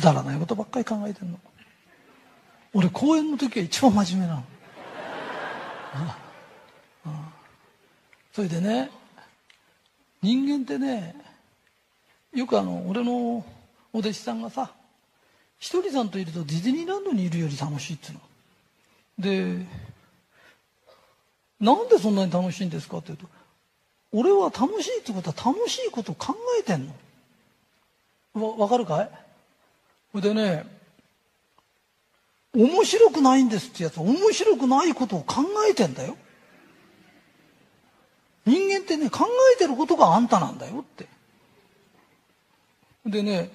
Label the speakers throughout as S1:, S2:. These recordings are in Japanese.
S1: くだらないことばっかり考えてんの。俺公演の時は一番真面目なの。それでね人間ってねよくあの俺のお弟子さんがさひとりさんといるとディズニーランドにいるより楽しいっつうの。でなんでそんなに楽しいんですかって言うと俺は楽しいってことは楽しいこと考えてんの。わわかるかい？それでね面白くないんですってやつは面白くないことを考えてんだよ。人間ってね考えてることがあんたなんだよって。でね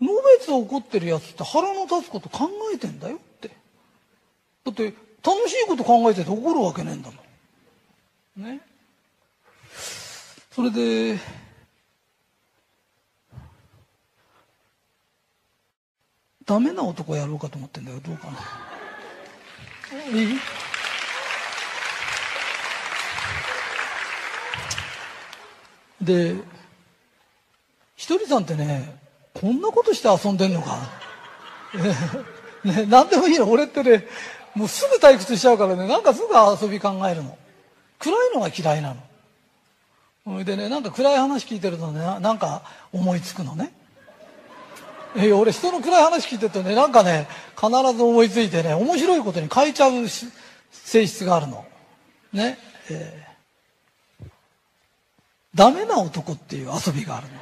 S1: のべつ起こってるやつって腹の立つこと考えてんだよって。だって楽しいこと考えてて怒るわけねえんだもん。ね。それでダメな男やろうかと思ってんだよ。どうかな。いいでひとりさんってねこんなことして遊んでんのか？ね、何でもいいの。俺ってねもうすぐ退屈しちゃうからね。なんかすぐ遊び考えるの。暗いのが嫌いなの。それでねなんか暗い話聞いてるとねなんか思いつくのねえ俺人の暗い話聞いてるとねなんかね必ず思いついてね面白いことに変えちゃう性質があるの。ねえー、ダメな男っていう遊びがあるの。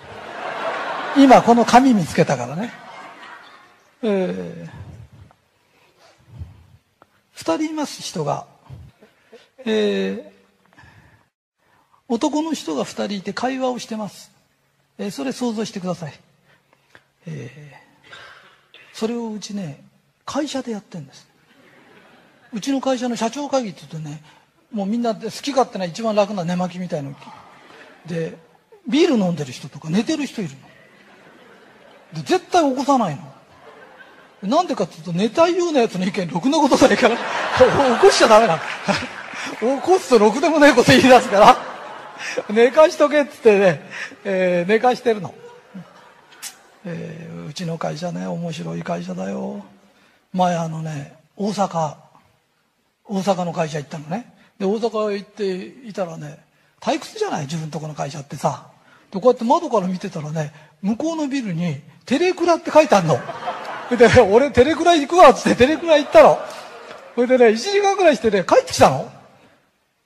S1: 今この紙見つけたからね。えー、2人います人が。えー、男の人が2人いて会話をしてます、えー、それ想像してください。えー、それをうちね会社でやってるんです。うちの会社の社長会議って言うとねもうみんな好き勝手な一番楽な寝巻きみたいのでビール飲んでる人とか寝てる人いるの。で絶対起こさないの。なんでかっていうと寝たいようなやつの意見ろくなことないから起こしちゃダメなの。起こすとろくでもないこと言い出すから寝かしとけっつってね、えー、寝かしてるの。えー、うちの会社ね面白い会社だよ。前あのね大阪大阪の会社行ったのね。で大阪行っていたらね退屈じゃない？自分とこの会社ってさ。でこうやって窓から見てたらね向こうのビルに「テレクラ」って書いてあるの。で、俺テレクラ行くわっつってテレクラ行ったの。それでね1時間ぐらいしてね帰ってきたの。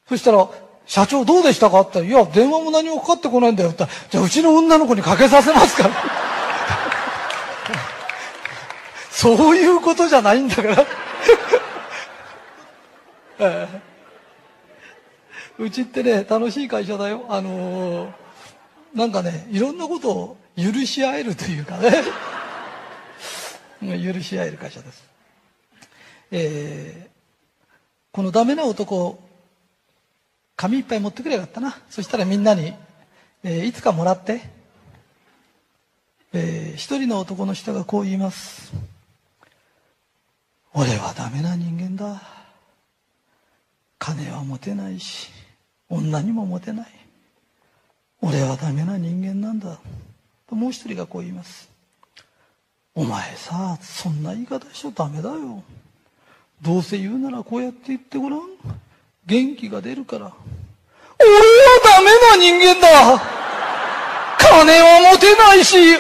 S1: そしたら社長どうでしたか？って言ったら、いや、電話も何もかかってこないんだよって言ったら、じゃあうちの女の子にかけさせますから。そういうことじゃないんだから。うちってね楽しい会社だよ。あのー、なんかねいろんなことを許し合えるというかね。許し合える会社です、えー、このダメな男紙いっぱい持ってくれよかったな。そしたらみんなに、えー、いつかもらって、えー、一人の男の人がこう言います。俺はダメな人間だ。金は持てないし女にも持てない。俺はダメな人間なんだ。ともう一人がこう言います。お前さそんな言い方しちゃダメだよ。どうせ言うならこうやって言ってごらん。元気が出るから。俺はダメな人間だ。金は持てないし女に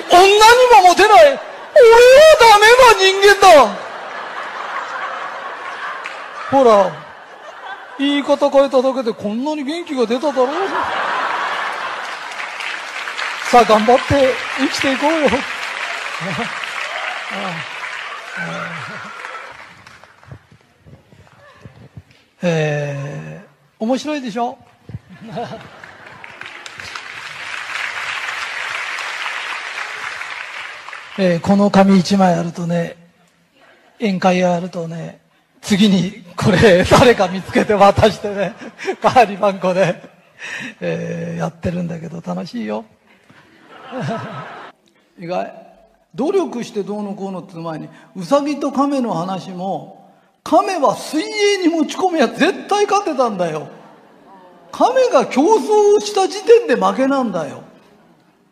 S1: も持てない。俺はダメな人間だ。ほら、言い方変えただけでこんなに元気が出ただろう。さあ頑張って生きていこうよ。えー、面白いでしょ？えー、この紙一枚あるとね宴会やるとね次にこれ誰か見つけて渡してね、代わり番号で、えー、やってるんだけど楽しいよ。意外。努力してどうのこうのって前に、うさぎと亀の話も、亀は水泳に持ち込めば絶対勝てたんだよ。亀が競争をした時点で負けなんだよ。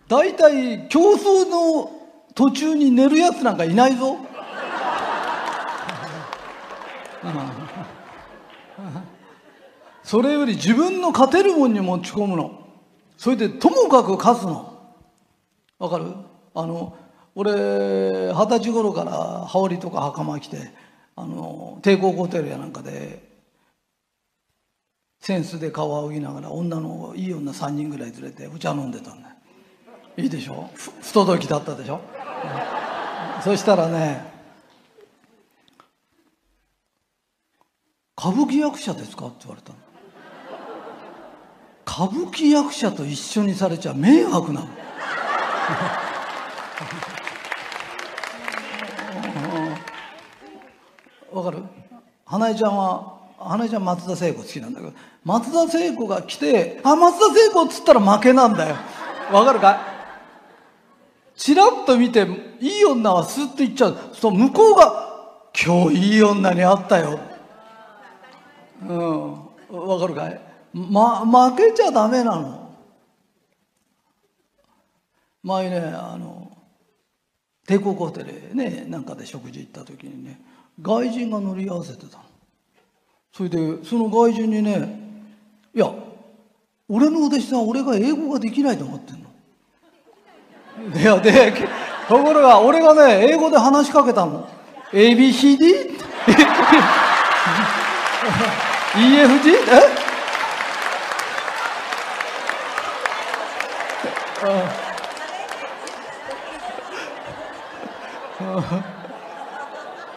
S1: 大体競争の途中に寝るやつなんかいないぞ。それより自分の勝てるもんに持ち込むの。それでともかく勝つの。わかる？あの、俺、二十歳頃から羽織とか袴着て、あの、帝国ホテルやなんかで、センスで顔を仰ぎながら女のいい女3人ぐらい連れてお茶飲んでたんだ。いいでしょ？不届きだったでしょ、そしたらね「歌舞伎役者ですか?」って言われたの。歌舞伎役者と一緒にされちゃ迷惑なの。わかる？花江ちゃんは花江ちゃん松田聖子好きなんだけど松田聖子が来て「あ松田聖子」っつったら負けなんだよ。わかるかい？チラッと見ていい女はスッと行っちゃう。そう向こうが「今日いい女に会ったよ」うん。わかるかい、ま、負けちゃダメなの。前ねあの帝国ホテルねなんかで食事行った時にね外人が乗り合わせてたの。それでその外人にね「いや俺のお弟子さん俺が英語ができないと思ってんの」いやでところが俺がね英語で話しかけたの。ABCD? EFG? え？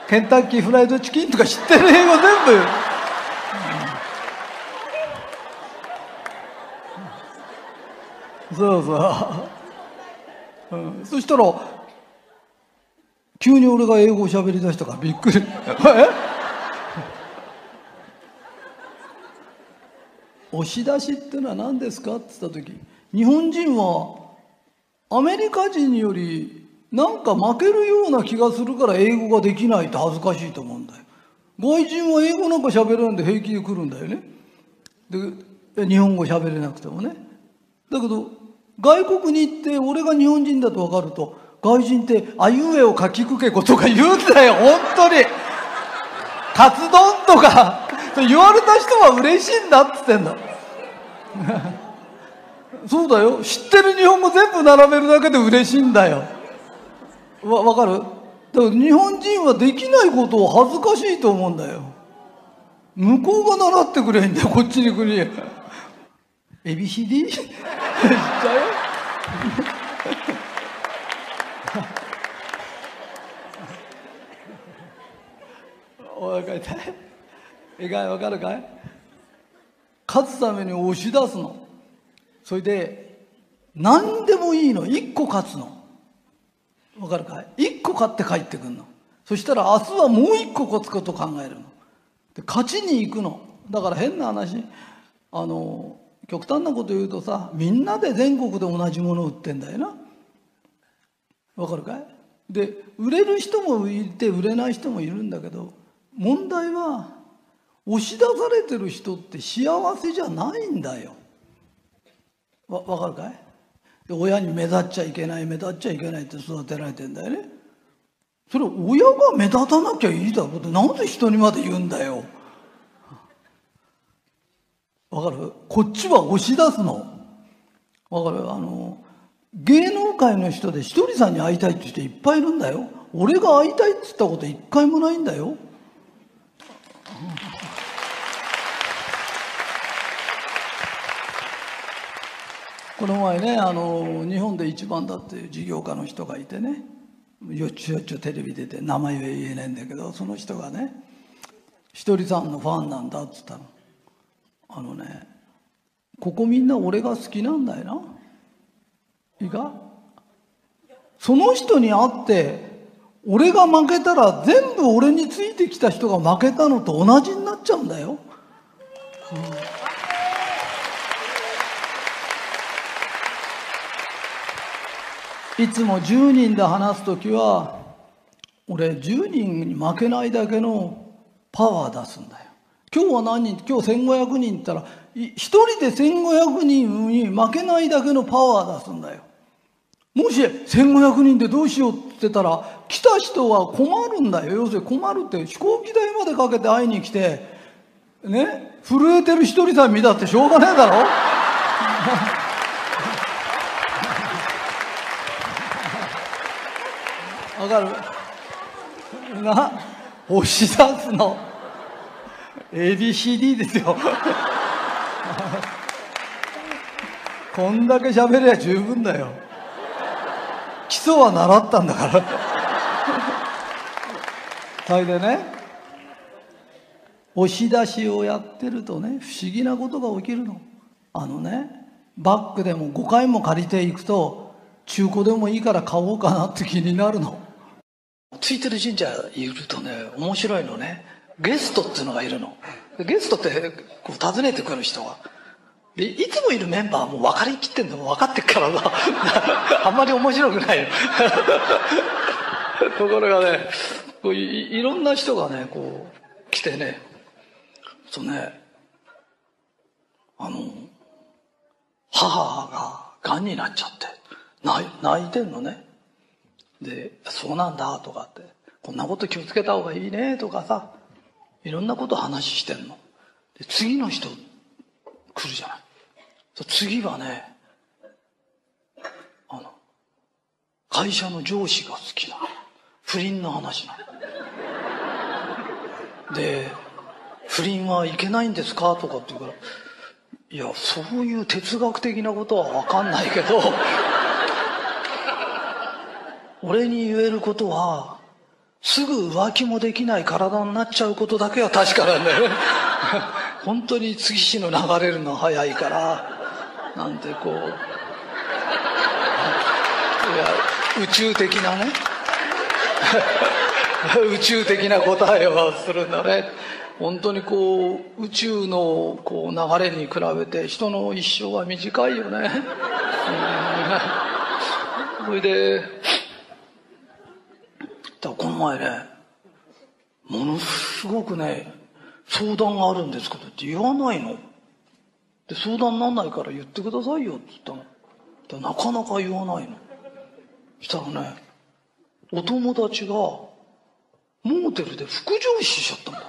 S1: ケンタッキーフライドチキンとか知ってる英語全部。そうそう、うん、そしたら急に俺が英語を喋り出したからびっくり押し出しってのは何ですか？って言った時日本人はアメリカ人よりなんか負けるような気がするから英語ができないと恥ずかしいと思うんだよ。外人は英語なんか喋れないんで平気で来るんだよね。で日本語喋れなくてもね。だけど外国に行って俺が日本人だと分かると外人って「あいうえをかきくけことか言うんだよ本当に。カツ丼とか言われた人は嬉しいんだっつってんだ。そうだよ。知ってる日本語全部並べるだけで嬉しいんだよ。わ分かる？だから日本人はできないことを恥ずかしいと思うんだよ。向こうが習ってくれへんだよこっちに来る エビヒデ？ィ知っちゃうよ。お分かりたいいかい分かるかい？勝つために押し出すの。それで何でもいいの。1個勝つの。わかるかい？1個勝って帰ってくるの。そしたら明日はもう1個勝つこと考えるの。で勝ちに行くの。だから変な話。あの極端なこと言うとさみんなで全国で同じものを売ってんだよな。わかるかい？で売れる人もいて売れない人もいるんだけど問題は押し出されてる人って幸せじゃないんだよ。わ分かるかい？親に目立っちゃいけない目立っちゃいけないって育てられてんだよね。それ親が目立たなきゃいいだろうってなんで人にまで言うんだよ。わかる？こっちは押し出すの。わかる？あの芸能界の人でひとりさんに会いたいって人いっぱいいるんだよ。俺が会いたいって言ったこと一回もないんだよ。この前ねあの日本で一番だっていう事業家の人がいてねよっちゅうよっちゅうテレビ出て名前は言えないんだけどその人がねひとりさんのファンなんだっつったの。あのねここみんな俺が好きなんだよな。いいか？その人に会って俺が負けたら全部俺についてきた人が負けたのと同じになっちゃうんだよ、うんいつも10人で話す時は俺10人に負けないだけのパワー出すんだよ。今日は何人今日1500人ったら1人で1500人に負けないだけのパワー出すんだよ。もし1500人でどうしようって言ってたら、来た人は困るんだよ。要するに困るって飛行機代までかけて会いに来て、ね、震えてる一人さん見たってしょうがねえだろ。わかる？な、押し出すの。ABCD ですよ。こんだけ喋りゃ十分だよ。基礎は習ったんだから。それでね、押し出しをやってるとね、不思議なことが起きるの。あのね、バッグでも5回も借りていくと、中古でもいいから買おうかなって気になるの。ついてる神社いるとね、面白いのね。ゲストっていうのがいるの。ゲストってこう訪ねてくる人が。で、いつもいるメンバーはもう分かりきってんの分かってっからさ、あんまり面白くないよ。ところがね、こういいろんな人がね、こう、来てね、そうね、あの、母が癌になっちゃって、泣泣いてんのね。で、そうなんだとかって、こんなこと気をつけた方がいいねとかさ、いろんなこと話してんの。で、次の人来るじゃない。次はね、あの、会社の上司が好きな。不倫の話なの。で、不倫はいけないんですか？とかって言うから、いや、そういう哲学的なことはわかんないけど、俺に言えることは、すぐ浮気もできない体になっちゃうことだけは確かなんだよ。本当に月日の流れるの早いから、なんてこう、いや、宇宙的なね、宇宙的な答えをするんだね。本当にこう、宇宙のこう流れに比べて人の一生は短いよね。それで、だこの前ね、ものすごくね、相談があるんですけどって言わないの。で、相談なんないから言ってくださいよって言ったの。なかなか言わないの。したらね、お友達が、モーテルで副上司しちゃったんだ。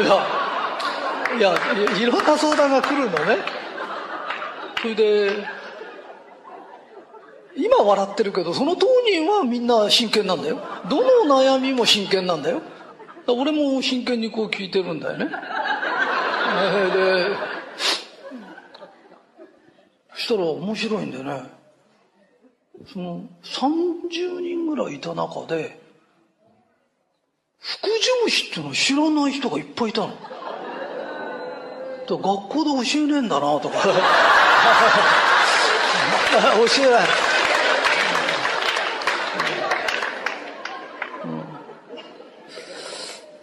S1: いや、いやい、いろんな相談が来るのね。それで、今笑ってるけど、その当人はみんな真剣なんだよ。どの悩みも真剣なんだよ。俺も真剣にこう聞いてるんだよね。で、そしたら面白いんでね、その30人ぐらいいた中で、副上司っていうの知らない人がいっぱいいたの。学校で教えねえんだなとか。教えない。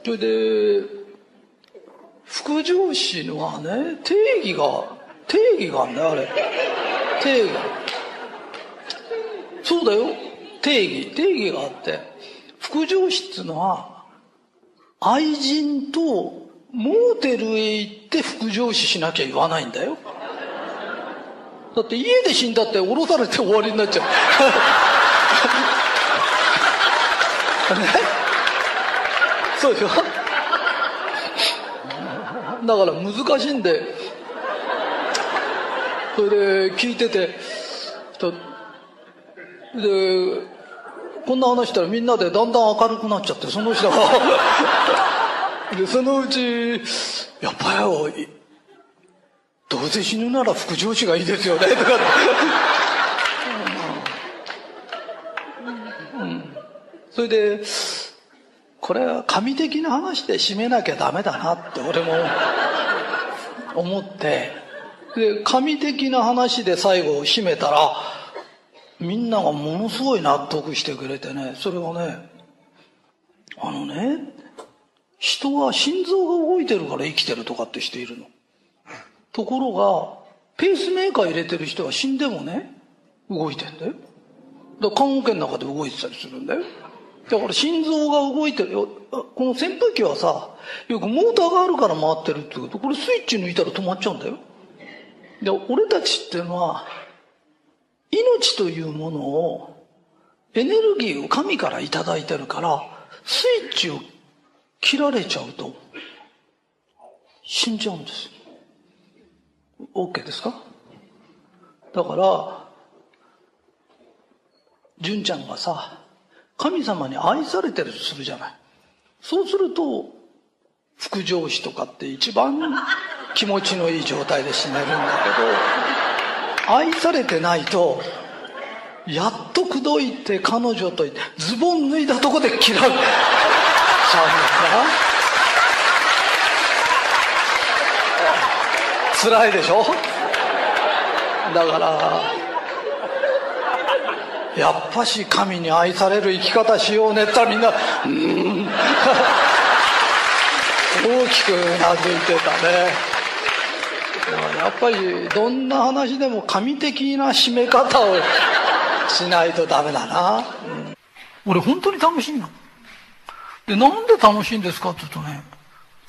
S1: それで、副上司のはね、定義が、定義があんだよ、あれ。定義。そうだよ。定義。定義があって、副上司っていうのは、愛人とモーテルへ行って副上司しなきゃ言わないんだよ。だって家で死んだって降ろされて終わりになっちゃう。ね そうでしょ？だから難しいんで、それで聞いてて、とで、こんな話したらみんなでだんだん明るくなっちゃって、その人が。で、そのうち、やっぱよ、どうせ死ぬなら副上司がいいですよね、とか。って。うん、それで、これは神的な話で締めなきゃダメだなって俺も思って。で神的な話で最後締めたらみんながものすごい納得してくれてねそれはねあのね人は心臓が動いてるから生きてるとかってしているの。ところがペースメーカー入れてる人は死んでもね動いてんだよ。だから看護圏の中で動いてたりするんだよ。だから心臓が動いてるよ。この扇風機はさ、よくモーターがあるから回ってるってこと、これスイッチ抜いたら止まっちゃうんだよ。で、俺たちっていうのは、命というものを、エネルギーを神からいただいてるから、スイッチを切られちゃうと、死んじゃうんです。OK ですか？だから、純ちゃんがさ、神様に愛されてるとするじゃない。そうすると、副上司とかって一番気持ちのいい状態で死ねるんだけど、愛されてないと、やっと口説いて彼女とズボン脱いだとこで嫌う。ちゃうんだ？から辛いでしょ？だからやっぱし神に愛される生き方しようねって言ったみんなうん。大きくうなずいてたね。やっぱりどんな話でも神的な締め方をしないとダメだな、うん、俺本当に楽しいの。でなんで楽しいんですかって言うとね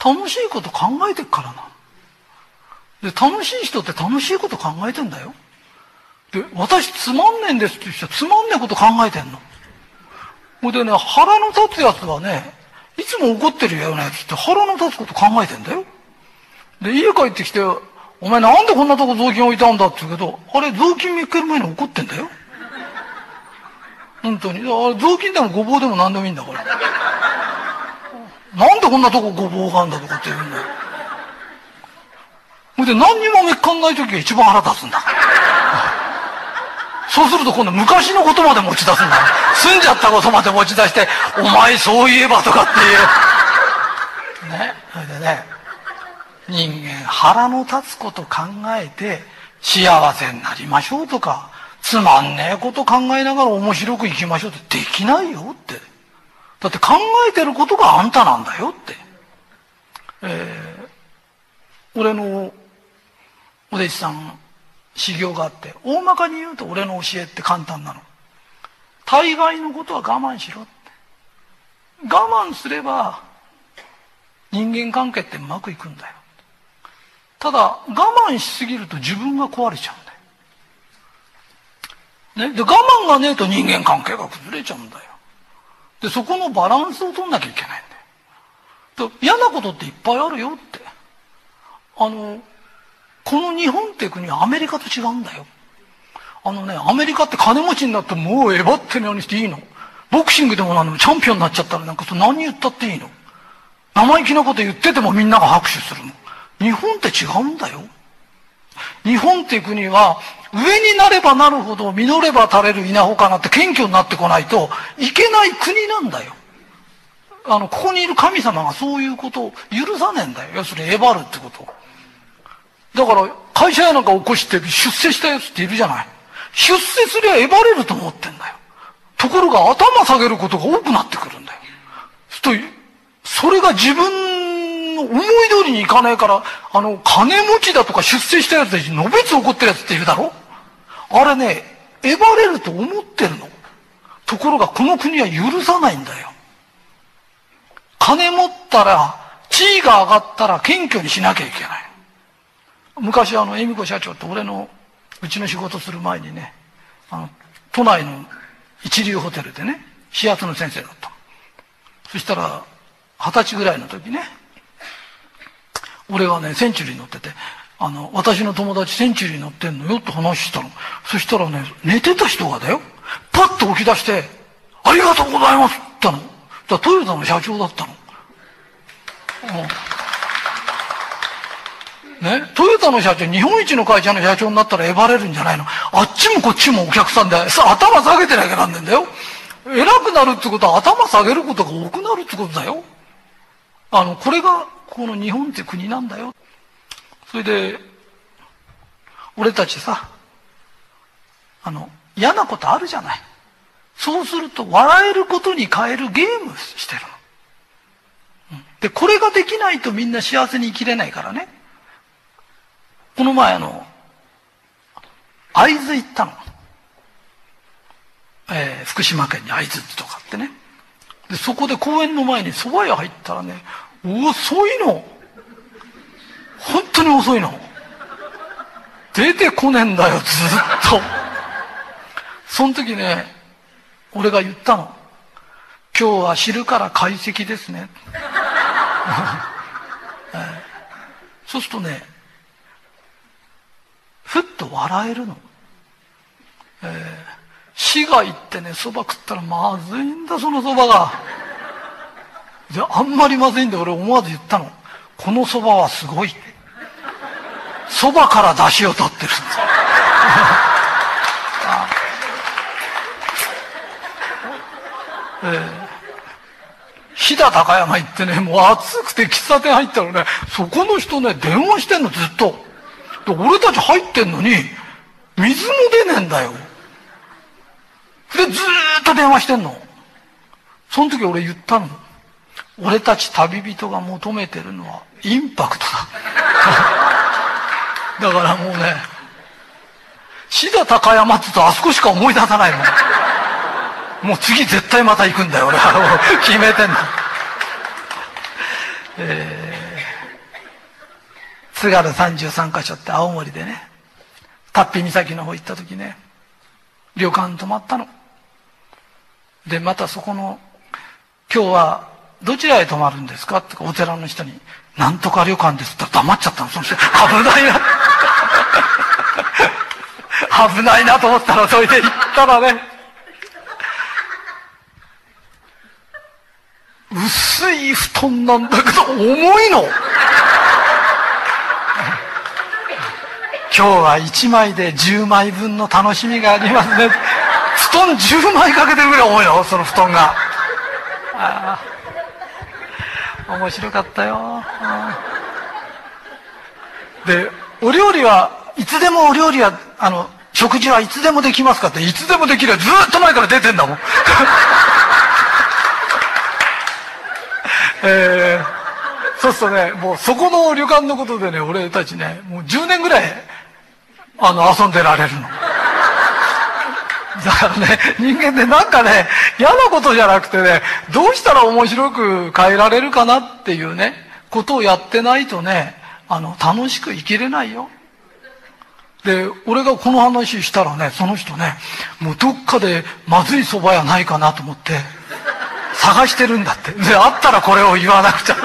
S1: 楽しいこと考えてっからな。で楽しい人って楽しいこと考えてんだよ。で私つまんねえんですって言う人はつまんねえこと考えてんの？ほいでね腹の立つやつはねいつも怒ってるようなやつって腹の立つこと考えてんだよで家帰ってきてお前なんでこんなとこ雑巾置いたんだ？って言うけどあれ雑巾見っける前に怒ってんだよ本当に。あれ雑巾でもごぼうでも何でもいいんだから。なんでこんなとこごぼうがあんだ？とかって言うんだよ。ほいで何にもめっかんない時が一番腹立つんだから。そうすると今度昔のことまで持ち出すんだ。済んじゃったことまで持ち出して、お前そういえばとかっていう。ね？それでね、人間腹の立つこと考えて幸せになりましょうとか、つまんねえこと考えながら面白く生きましょうってできないよって。だって考えてることがあんたなんだよって。えー、俺のお弟子さん修行があって、大まかに言うと俺の教えって簡単なの。大概のことは我慢しろって。我慢すれば人間関係ってうまくいくんだよ。ただ我慢しすぎると自分が壊れちゃうんだよ。ね、で我慢がねえと人間関係が崩れちゃうんだよでそこのバランスを取んなきゃいけないんだよ嫌なことっていっぱいあるよってあのこの日本って国はアメリカと違うんだよあのねアメリカって金持ちになってもうえばってのようにしていいのボクシングでも何でもチャンピオンになっちゃったらなんかそ何言ったっていいの？生意気なこと言っててもみんなが拍手するの日本って違うんだよ日本っていう国は上になればなるほど実れば垂れる稲穂かなって謙虚になってこないといけない国なんだよ。あの、ここにいる神様がそういうことを許さねえんだよ。要するにえばるってことを。だから会社やなんか起こして出世したやつっているじゃない。出世すりゃえばれると思ってんだよ。ところが頭下げることが多くなってくるんだよ。とそれが自分の思い通りにいかないから、あの、金持ちだとか出世したやつでのべつ怒ってるやつっているだろあれね、えばれると思ってるの。ところがこの国は許さないんだよ。金持ったら、地位が上がったら謙虚にしなきゃいけない。昔あの、恵美子社長って俺の、うちの仕事する前にね、あの、都内の一流ホテルでね、視圧の先生だった。そしたら、二十歳ぐらいの時ね、俺がね、センチュリー乗ってて、あの、私の友達センチュリー乗ってんのよって話したの。そしたらね、寝てた人がだよ、パッと起き出して、ありがとうございますって言ったの。だトヨタの社長だったの。うん、ね、トヨタの社長、日本一の会社の社長になったらえばれるんじゃないの？あっちもこっちもお客さんで、頭下げてなきゃなんねんだよ。偉くなるってことは頭下げることが多くなるってことだよ。あの、これが、この日本って国なんだよ。それで、俺たちさ、あの、嫌なことあるじゃない。そうすると、笑えることに変えるゲームしてるの。で、これができないとみんな幸せに生きれないからね。この前あの、会津行ったの。えー、福島県に会津とかってね。で、そこで公園の前に蕎麦屋入ったらね、遅いの。本当に遅いの。出てこねえんだよ、ずっと。その時ね、俺が言ったの。今日は昼から解析ですね。そうするとね、ふっと笑えるの。えー、市が行ってね、蕎麦食ったらまずいんだ、その蕎麦が。で、あんまりまずいんで俺思わず言ったの。この蕎麦はすごい。蕎麦から出汁を取ってるんです。えー飛騨高山行ってね、もう暑くて喫茶店入ったらね、そこの人ね、電話してんの、ずっと。で、俺たち入ってんのに、水も出ねえんだよ。で、ずーっと電話してんの。その時俺言ったの。俺たち旅人が求めてるのは、インパクトだ。だからもうね、志田高山って言うとあそこしか思い出さないもん。もう次絶対また行くんだよ、俺は。決めてんだ。えー、津軽33カ所って青森でね、タッピ岬の方行った時ね、旅館泊まったの。で、またそこの、今日はどちらへ泊まるんですか？ってお寺の人に、なんとか旅館ですって黙っちゃったの。その人、危ないな。危ないなと思ったら、それで行ったらね、薄い布団なんだけど重いの今日は1枚で10枚分の楽しみがありますね。布団10枚かけてるぐらい重いのその布団が。ああ。面白かったよ。でお料理はいつでもお料理はあの食事はいつでもできますかっていつでもできるずっと前から出てんだもん。えー、そうするとね、もうそこの旅館のことでね、俺たちね、もう10年ぐらい、あの、遊んでられるの。だからね、人間ってなんかね、嫌なことじゃなくてね、どうしたら面白く変えられるかなっていうね、ことをやってないとね、あの、楽しく生きれないよ。で、俺がこの話したらね、その人ね、もうどっかでまずい蕎麦屋ないかなと思って、探してるんだって。で、あったらこれを言わなくちゃ。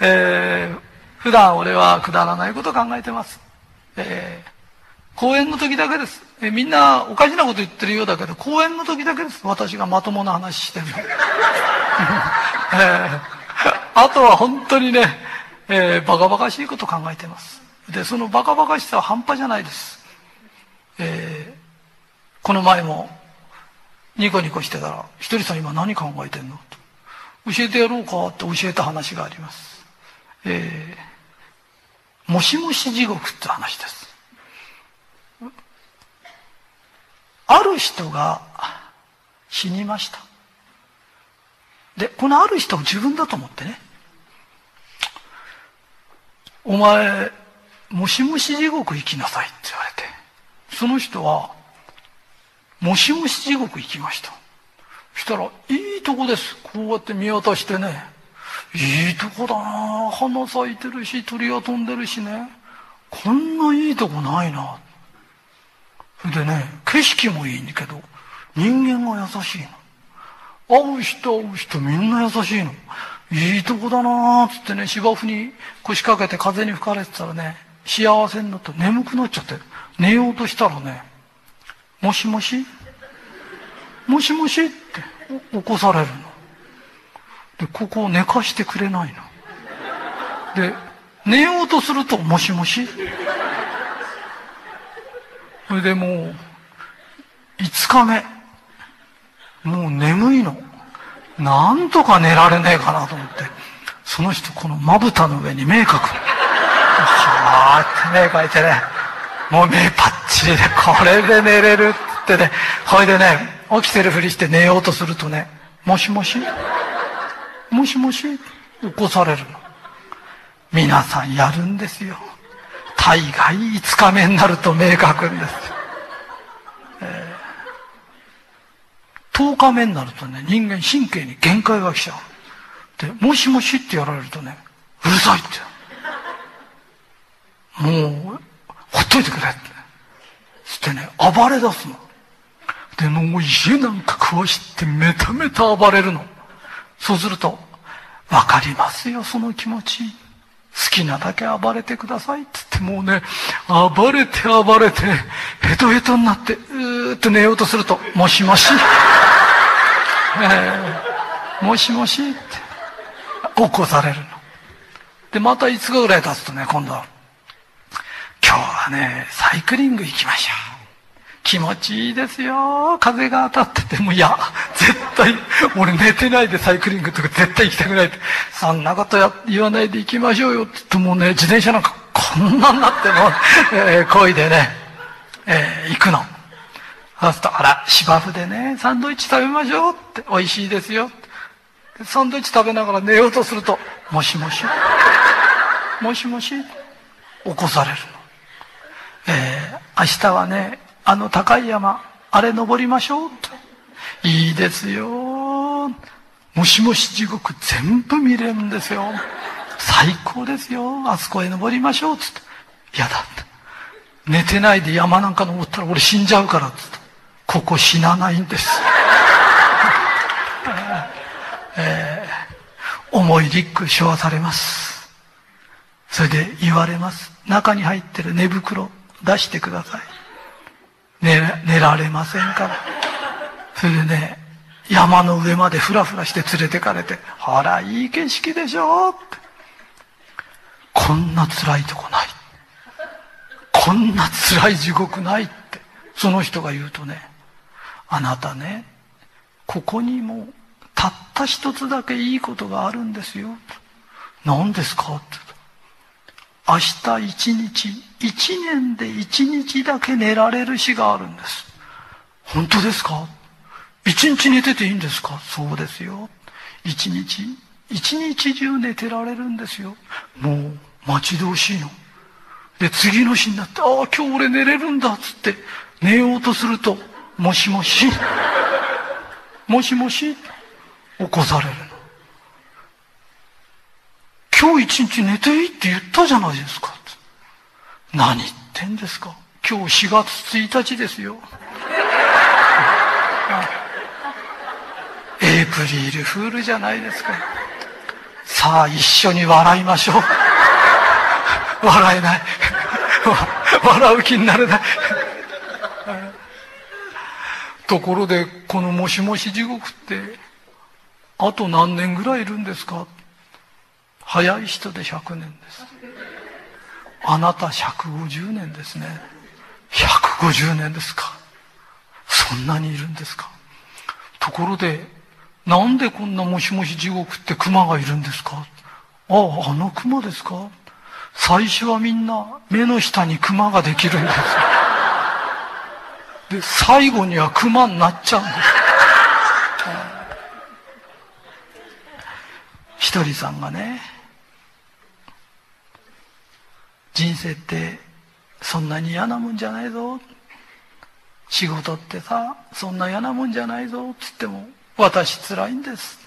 S1: えー、普段俺はくだらないことを考えてます。えー、講演の時だけです。えー、みんなおかしなこと言ってるようだけど、講演の時だけです。私がまともな話してる。えー、あとは本当にね、えー、バカバカしいこと考えてます。で、そのバカバカしさは半端じゃないです。えー、この前もニコニコしてたら、ひとりさん今何考えてんの？と。教えてやろうかって教えた話があります。えー、もしもし地獄って話です。ある人が死にました。で、このある人を自分だと思ってね。お前、もしもし地獄行きなさいって言われて。その人は、もしもし地獄行きました。そしたら、いいとこです。こうやって見渡してね。いいとこだな花咲いてるし、鳥が飛んでるしね。こんないいとこないな。それでね、景色もいいんだけど、人間が優しいの。会う人会う人みんな優しいの。いいとこだなっつってね、芝生に腰掛けて風に吹かれてたらね、幸せになって眠くなっちゃって、寝ようとしたらね、もしもし？もしもし？って起こされるの。で、ここを寝かしてくれないの。で、寝ようとすると、もしもしそれでもう、5日目。もう眠いの。なんとか寝られねえかなと思って。その人、このまぶたの上に目描く。はーって目描いてね。もう目パッチリで、これで寝れるってね。ほいでね、起きてるふりして寝ようとするとね、もしもしもしもし起こされるの。皆さんやるんですよ。大概5日目になると目描くんです。えー、10日目になるとね、人間神経に限界が来ちゃう。で、もしもしってやられるとね、うるさいって。もう、ほっといてくれって。してね、暴れ出すの。で、もう家なんか壊してめためた暴れるの。そうすると、わかりますよ、その気持ち。好きなだけ暴れてください。っつってもうね、暴れて暴れて、ヘトヘトになって、うーって寝ようとすると、もしもし。えー、もしもしって、起こされるの。で、また5日ぐらい経つとね、今度、今日はね、サイクリング行きましょう。気持ちいいですよ。風が当たってても、いや、絶対、俺寝てないでサイクリングとか絶対行きたくないって。そんなことや言わないで行きましょうよって言ってもね、自転車なんかこんなになっても、えー、でね、えー、行くの。そうすると、あら、芝生でね、サンドイッチ食べましょうって、美味しいですよ。サンドイッチ食べながら寝ようとすると、もしもし、もしもし、起こされるの。えー、明日はね、あの高い山、あれ登りましょうと。いいですよ。もしもし地獄全部見れるんですよ。最高ですよ。あそこへ登りましょう。つって。嫌だって。寝てないで山なんか登ったら俺死んじゃうから。つって。ここ死なないんです。えー、重いリック背負わされます。それで言われます。中に入ってる寝袋出してください。寝寝られませんから。それでね、山の上までふらふらして連れてかれて、ほら、いい景色でしょって。こんな辛いとこない。こんな辛い地獄ないって、その人が言うとね、あなたね、ここにもたった一つだけいいことがあるんですよ。何ですか？って明日一日、一年で一日だけ寝られる日があるんです。本当ですか？一日寝てていいんですか？そうですよ。一日、一日中寝てられるんですよ。もう待ち遠しいの。で、次の日になって、ああ、今日俺寝れるんだっつって、寝ようとすると、もしもし、もしもし、起こされるの。今日一日寝ていいって言ったじゃないですか。何言ってんですか？今日4月1日ですよ。エイプリルフールじゃないですか。さあ一緒に笑いましょう。笑えない。笑う気になれない。ところで、このもしもし地獄って、あと何年ぐらいいるんですか？早い人で100年です。あなた150年ですね。150年ですか。そんなにいるんですか。ところで、なんでこんなもしもし地獄って熊がいるんですかああ、あの熊ですか最初はみんな目の下に熊ができるんです。で、最後には熊になっちゃうんです。ひとりさんがね、人生ってそんなに嫌なもんじゃないぞ。仕事ってさ、そんな嫌なもんじゃないぞ。つっても、私辛いんです。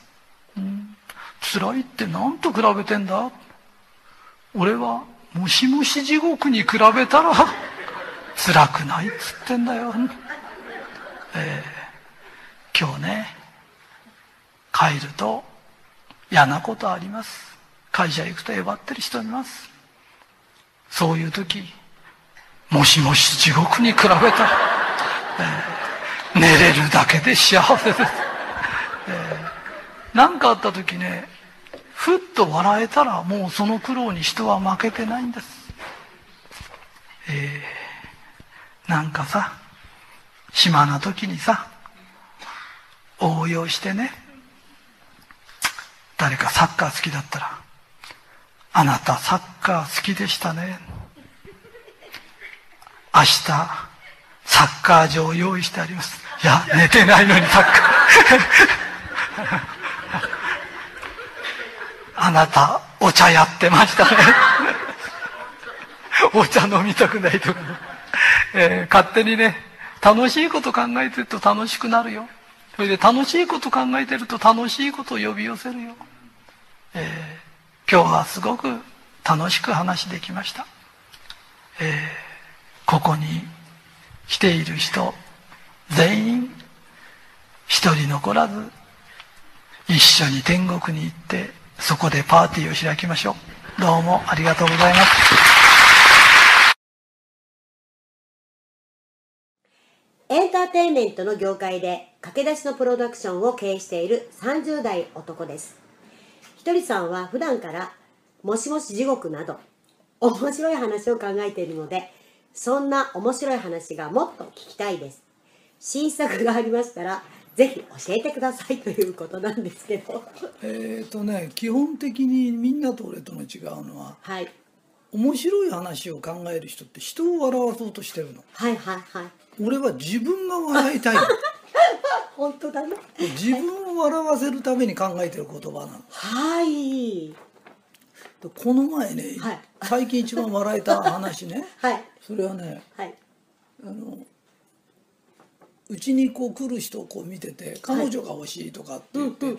S1: うん、辛いって何と比べてんだ俺は、もしもし地獄に比べたら、辛くないっつってんだよ。えー、今日ね、帰ると嫌なことあります。会社行くとえばってる人います。そういう時、もしもし地獄に比べたら、えー、寝れるだけで幸せです。何、えー、かあった時ね、ふっと笑えたらもうその苦労に人は負けてないんです。えー、なんかさ、暇な時にさ、応用してね、誰かサッカー好きだったら、あなたサッカー好きでしたね。明日、サッカー場を用意してあります。いや、寝てないのにサッカー。あなた、お茶やってましたね。お茶飲みたくないとか、ね、えー、勝手にね、楽しいこと考えてると楽しくなるよ。それで楽しいこと考えてると楽しいことを呼び寄せるよ。えー今日はすごく楽しく話できました、えー、ここに来ている人全員一人残らず一緒に天国に行ってそこでパーティーを開きましょう。どうもありがとうございます。
S2: エンターテインメントの業界で駆け出しのプロダクションを経営している30代男です。ひとりさんは普段からもしもし地獄など面白い話を考えているのでそんな面白い話がもっと聞きたいです。新作がありましたらぜひ教えてください ということなんですけど。
S1: えっ、とね基本的にみんなと俺との違うのは
S2: はい。
S1: 面白い話を考える人って人を笑わそうとしてるの。
S2: はいはいはい。
S1: 俺は自分が笑いたいの
S2: 本当だね
S1: 自分を笑わせるために考えてる言葉なの。
S2: はい。
S1: でこの前ね、
S2: はい。
S1: 最近一番笑えた話ね。
S2: はい。
S1: それはね
S2: はい。
S1: あのうちにこう来る人をこう見てて彼女が欲しいとかって言って、え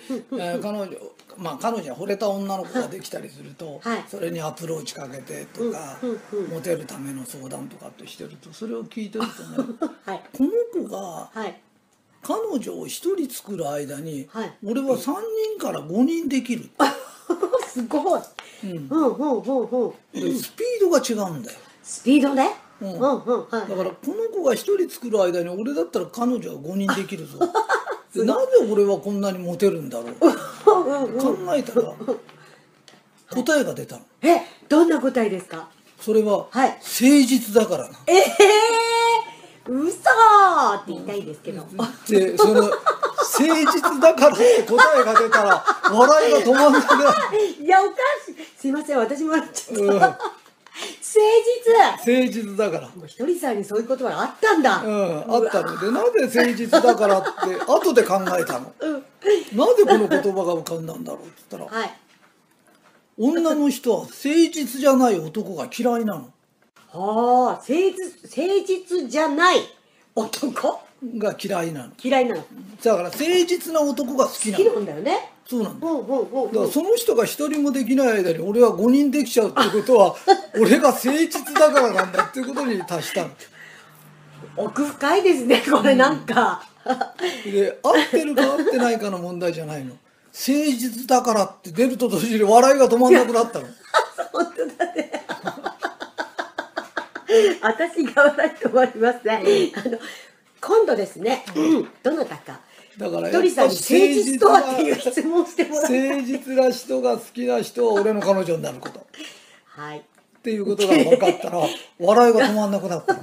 S1: ー彼女まあ彼女は惚れた女の子ができたりすると、
S2: はい。
S1: それにアプローチかけてとか、
S2: うん。
S1: モテるための相談とかってしてるとそれを聞いてるとね
S2: はい。
S1: この子が
S2: はい
S1: 彼女を一人作る間に、
S2: はい。
S1: 俺は3人から5人できる、
S2: すごい。
S1: うん。
S2: うんうんうんうん。
S1: でスピードが違うんだよ。
S2: スピードね？
S1: う
S2: うんんうんはい。
S1: だからこの子が一人作る間に俺だったら彼女は5人できるぞ。でなぜ俺はこんなにモテるんだろう。考えたら答えが出たの。
S2: えどんな答えですか？
S1: それは
S2: はい。
S1: 誠実だからな。
S2: ええー、嘘ーって言いたいですけど、
S1: でその誠実だからって答えが出たら笑いが止まんなくなる。
S2: いやおかしい。すいません私も笑っちゃった、
S1: うん。
S2: 誠実。
S1: 誠実だから。
S2: もうひとりさんにそういう言葉があったんだ、
S1: うん、あったのでなぜ誠実だからって後で考えたの、なぜこの言葉が浮かんだんだろうって言ったら
S2: はい。
S1: 女の人は誠実じゃない男が嫌いなの
S2: はあ誠実誠実じゃない。男？
S1: が嫌いなの。
S2: 嫌いなの。好
S1: だから誠実な男が好きな
S2: き
S1: の
S2: なんだよね。
S1: そうなんだ。
S2: うんうんうん
S1: だから
S2: うん
S1: その人が一人もできない間に俺は5人できちゃうってことは 俺が誠実だからなんだっていうことに達したの。
S2: 奥深いですねこれなんか、
S1: で合ってるか合ってないかの問題じゃないの。誠実だからって出ると同時に笑いが止まんなくなったの。
S2: 本当だね 私が笑い止まりますね、あの今度ですね、どなたか。
S1: だから
S2: んに誠実とはっていう質問をしてもらい
S1: 誠実な人が好きな人は俺の彼女になること。っ
S2: はい。
S1: ていうことが分かったら笑いが止まんなくなったの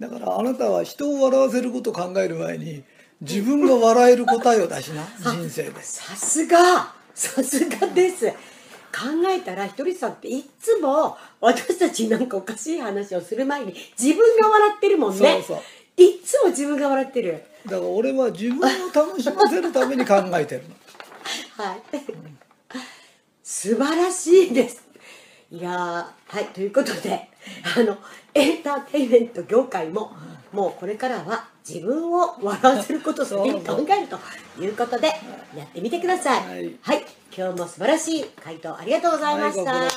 S1: だからあなたは人を笑わせることを考える前に自分が笑える答えを出しな。人生で。
S2: さすが。さすがです考えたらひとりさんっていつも私たちになんかおかしい話をする前に自分が笑ってるもんね。
S1: そうそう。
S2: いつも自分が笑ってる。
S1: だから俺は自分を楽しませるために考えてるの。
S2: はい、素晴らしいです。いやーはいということであのエンターテインメント業界ももうこれからは自分を笑わせることを先に考えるということでやってみてください。
S1: はい。
S2: はい、今日も素晴らしい回答ありがとうございました、
S1: はい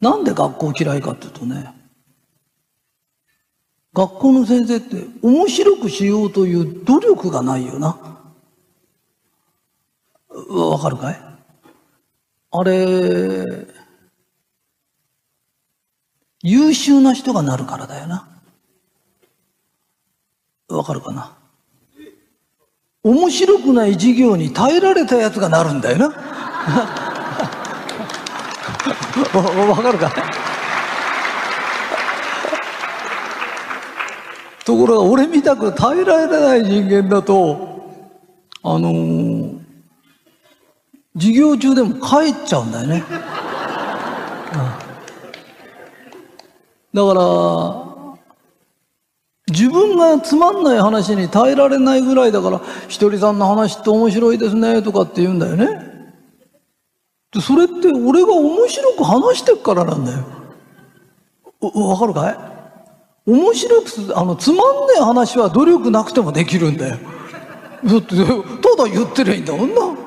S1: なんで学校嫌いかっていうとね学校の先生って面白くしようという努力がないよな。うわかるかい？あれ優秀な人がなるからだよな。わかるかな？面白くない授業に耐えられたやつがなるんだよな。わ わかるか？ところが俺みたく耐えられない人間だとあのー授業中でも帰っちゃうんだよね、だから自分がつまんない話に耐えられないぐらいだからひとりさんの話って面白いですねとかって言うんだよね。それって俺が面白く話してっからなんだよ。わかるかい？面白くあのつまんねえ話は努力なくてもできるんだよ。だってただ言ってりゃいいんだもんな。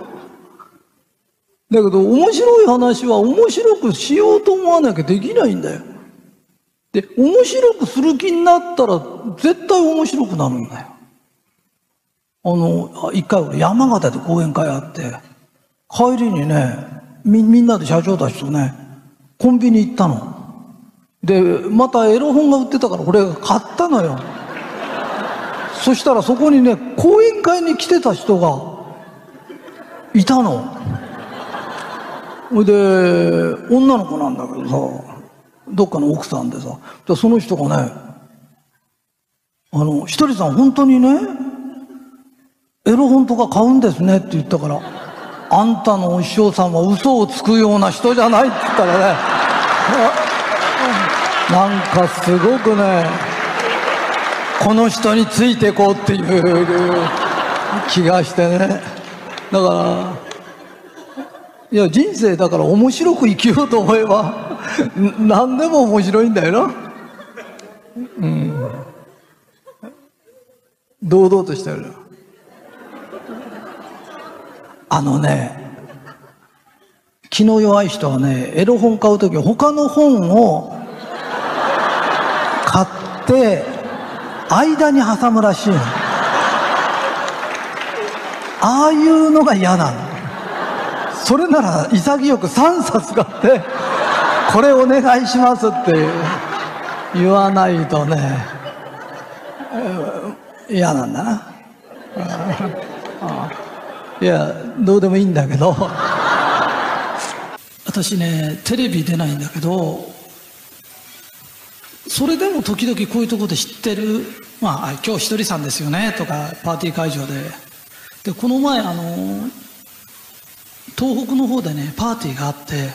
S1: だけど面白い話は面白くしようと思わなきゃできないんだよ。で、面白くする気になったら絶対面白くなるんだよ。あの、一回俺山形で講演会あって、帰りにね、み、みんなで社長たちとね、コンビニ行ったの。で、またエロ本が売ってたから俺が買ったのよ。そしたらそこにね、講演会に来てた人がいたの。ほいで、女の子なんだけどさ、どっかの奥さんでさ、でその人がね、あの、ひとりさん本当にね、エロ本とか買うんですねって言ったから、あんたのお師匠さんは嘘をつくような人じゃないって言ったらね、なんかすごくね、この人についていこうっていう気がしてね。だから、いや人生だから面白く生きようと思えば 何でも面白いんだよな。うん。堂々としてるあのね気の弱い人はねエロ本買う時他の本を買って間に挟むらしいああいうのが嫌なの。それなら潔く3冊買って これお願いしますって言わないとね嫌なんだな。いやどうでもいいんだけど。私ねテレビ出ないんだけどそれでも時々こういうとこで知ってる「まあ今日ひとりさんですよね」とかパーティー会場で。でこの前あの東北の方でねパーティーがあって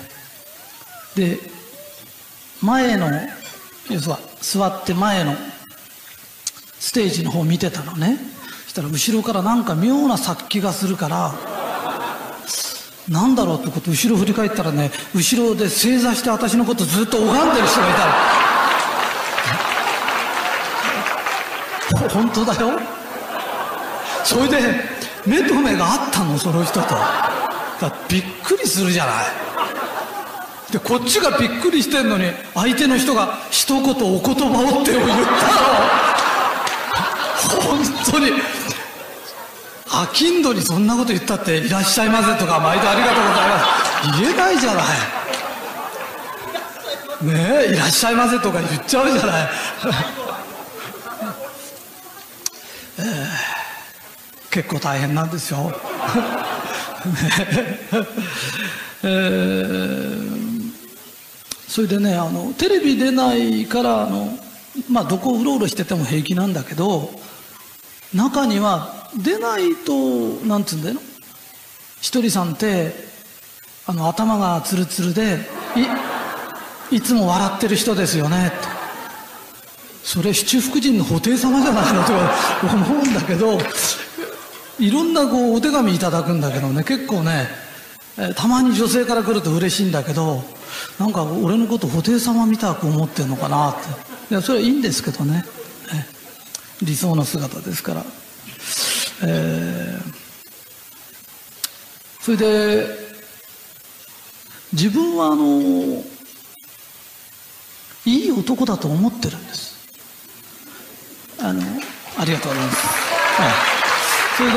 S1: で前の要する座って前のステージの方見てたのね。そしたら後ろからなんか妙な殺気がするからなんだろうってこと後ろ振り返ったらね後ろで正座して私のことずっと拝んでる人がいたの。本当だよ。それで目と目があったのその人と。びっくりするじゃない。でこっちがびっくりしてんのに相手の人が一言お言葉をって言ったの。本当に。あきんどにそんなこと言ったって「いらっしゃいませ」とか「毎度ありがとうございます」言えないじゃない。ねえ「いらっしゃいませ」とか言っちゃうじゃない。えー、結構大変なんですよ。えー、それでねあのテレビ出ないからあの、まあ、どこうろうろしてても平気なんだけど中には出ないとなんつうんだよ。ひとりさんってあの頭がツルツルでいいつも笑ってる人ですよね。ってそれ七福神の布袋様じゃないのと思うんだけどいろんなこうお手紙いただくんだけどね結構ねたまに女性から来ると嬉しいんだけどなんか俺のこと布袋様みたく思ってんのかなって。いやそれはいいんですけどね。理想の姿ですから、えー、それで自分はあのいい男だと思ってるんです。あのありがとうございます、はいそれで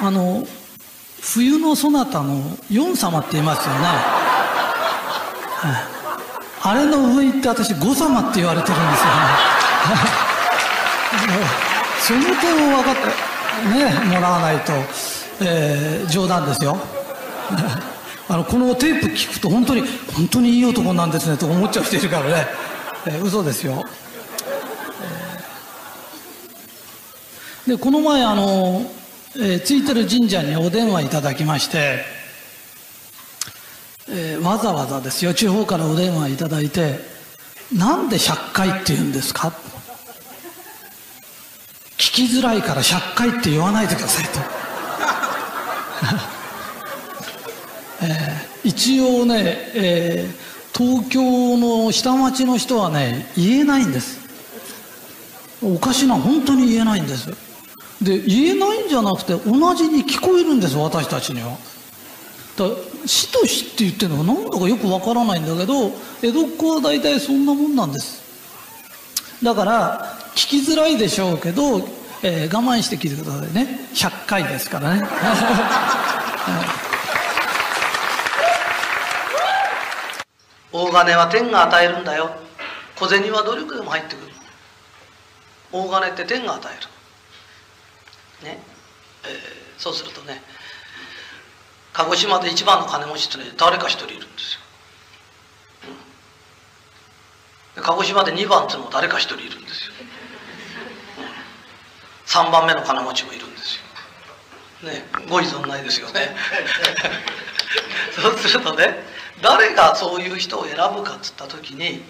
S1: あの冬のそなたのヨン様って言いますよね、あれの上行って私五様って言われてるんですよね。その点を分かってねもらわないと、えー、冗談ですよ。あのこのテープ聞くと本当に本当にいい男なんですねと思っちゃう人いるからね、えー、嘘ですよ。でこの前あの、えー、ついてる神社にお電話いただきまして、えー、わざわざですよ。地方からお電話いただいて「なんで100回って言うんですか?」聞きづらいから100回って言わないでくださいと、えー、一応ね、えー、東京の下町の人はね言えないんです。おかしな本当に言えないんです。で言えないんじゃなくて同じに聞こえるんです私たちには。
S3: だ死と死って言ってるのが何だかよくわからないんだけど江戸っ子は大体そんなもんなんです。だから聞きづらいでしょうけど、えー、我慢して聞いてくださいね。100回ですからね、
S1: 大金は天が与えるんだよ。小銭は努力でも入ってくる。大金って天が与える。ね、えー、そうするとね鹿児島で一番の金持ちってね誰か一人いるんですよ、鹿児島で2番っていうのも誰か一人いるんですよ、うん、3番目の金持ちもいるんですよ。ねご依存ないですよね。そうするとね誰がそういう人を選ぶかっつった時に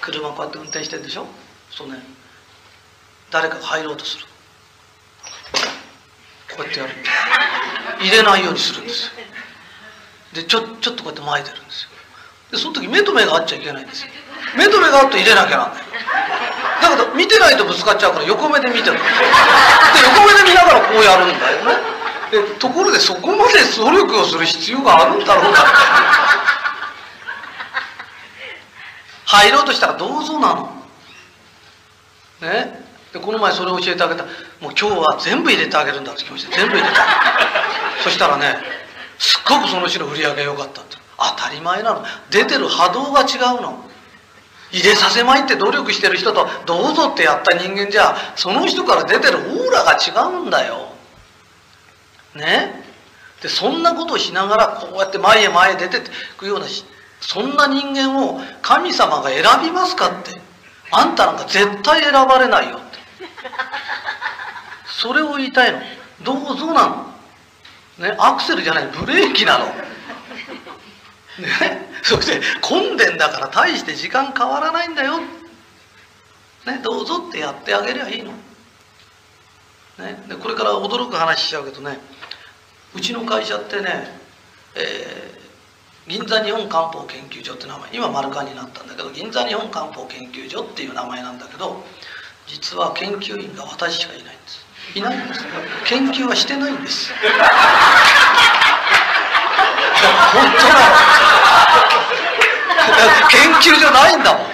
S1: 車こうやって運転してるでしょ？そうね。誰かが入ろうとする。こうやってやる入れないようにするんですでちょちょっとこうやって前出るんですよ。でその時目と目が合っちゃいけないんです目と目が合うと入れなきゃなんない。だけど見てないとぶつかっちゃうから横目で見てるで横目で見ながらこうやるんだよね。でところでそこまで努力をする必要があるんだろうか。入ろうとしたらどうぞなの。ね。でこの前それを教えてあげた。もう今日は全部入れてあげるんだって気持ちで全部入れたそしたらねすっごくその日の売り上げが良かったって。当たり前なの。出てる波動が違うの。入れさせまいって努力してる人とどうぞってやった人間じゃその人から出てるオーラが違うんだよ。ね？でそんなことをしながらこうやって前へ前へ出ていくようなそんな人間を神様が選びますかって。あんたなんか絶対選ばれないよ。それを言いたいの。どうぞなの？ねアクセルじゃないブレーキなの。ねそして混んでんだから大して時間変わらないんだよ。ねどうぞってやってあげりゃいいの。ねでこれから驚く話しちゃうけどねうちの会社ってね、えー、銀座日本漢方研究所って名前今丸カになったんだけど銀座日本漢方研究所っていう名前なんだけど実は研究員が私しかいないんです。いないんです研究はしてないんです。本当なの研究所ないんだもん。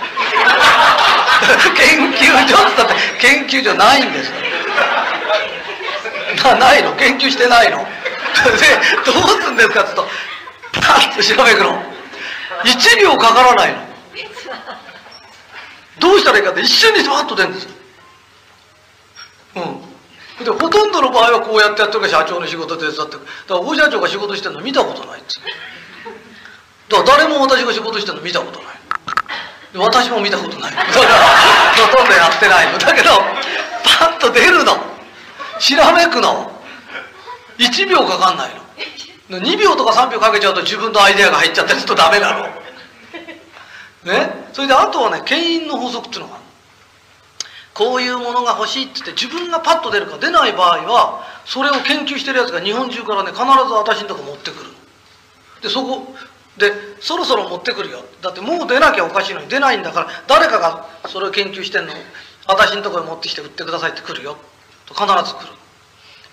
S1: 研究所ってって研究所ないんです。なないの？研究してないの？でどうすんですかっつうとパッと調べるの。1秒かからないの。どうしたらいいかって一瞬にパッと出るんですうん。でほとんどの場合はこうやってやってるから社長の仕事手伝ってだから大社長が仕事してるの見たことないっつだから誰も私が仕事してるの見たことない。私も見たことない。だからほとんどやってないの。だけどパッと出るの。しらめくの。1秒かかんないの。2秒とか3秒かけちゃうと自分のアイデアが入っちゃってるとダメなの。ね。それであとはね牽引の法則っていうのがあるこういうものが欲しいっつって自分がパッと出るか出ない場合はそれを研究してるやつが日本中からね必ず私のとこ持ってくる。でそこでそろそろ持ってくるよ。だってもう出なきゃおかしいのに出ないんだから誰かがそれを研究してんの私のところに持ってきて売ってくださいって来るよ。と必ず来